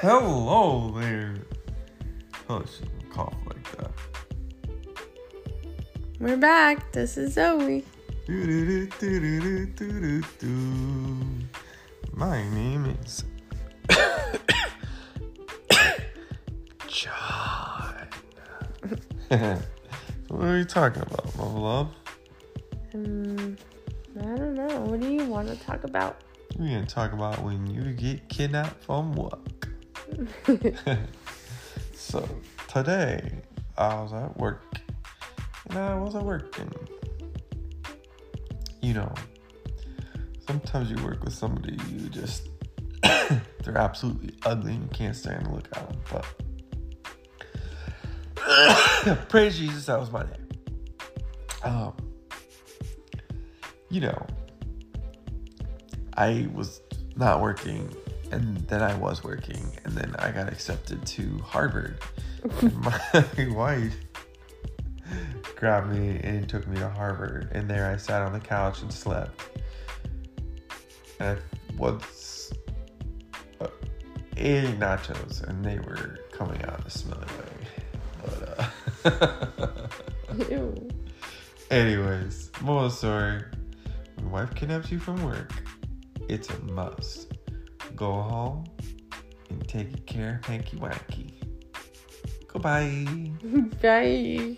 Hello there. Oh, she cough like that. We're back. This is Zoe. My name is John. what are you talking about, my love? Um, I don't know. What do you want to talk about? We're gonna talk about when you get kidnapped from work. so today I was at work and I wasn't working. You know, sometimes you work with somebody you just they're absolutely ugly and you can't stand to look at them. But praise Jesus, that was my day. Um, you know, I was not working and then I was working and then I got accepted to Harvard. My wife grabbed me and took me to Harvard and there I sat on the couch and slept. And I was uh, eating nachos and they were coming out a smelly way. But uh Ew. Anyways, moral the story. When your wife kidnaps you from work, it's a must. Go home and take care hanky wanky. Goodbye. Bye.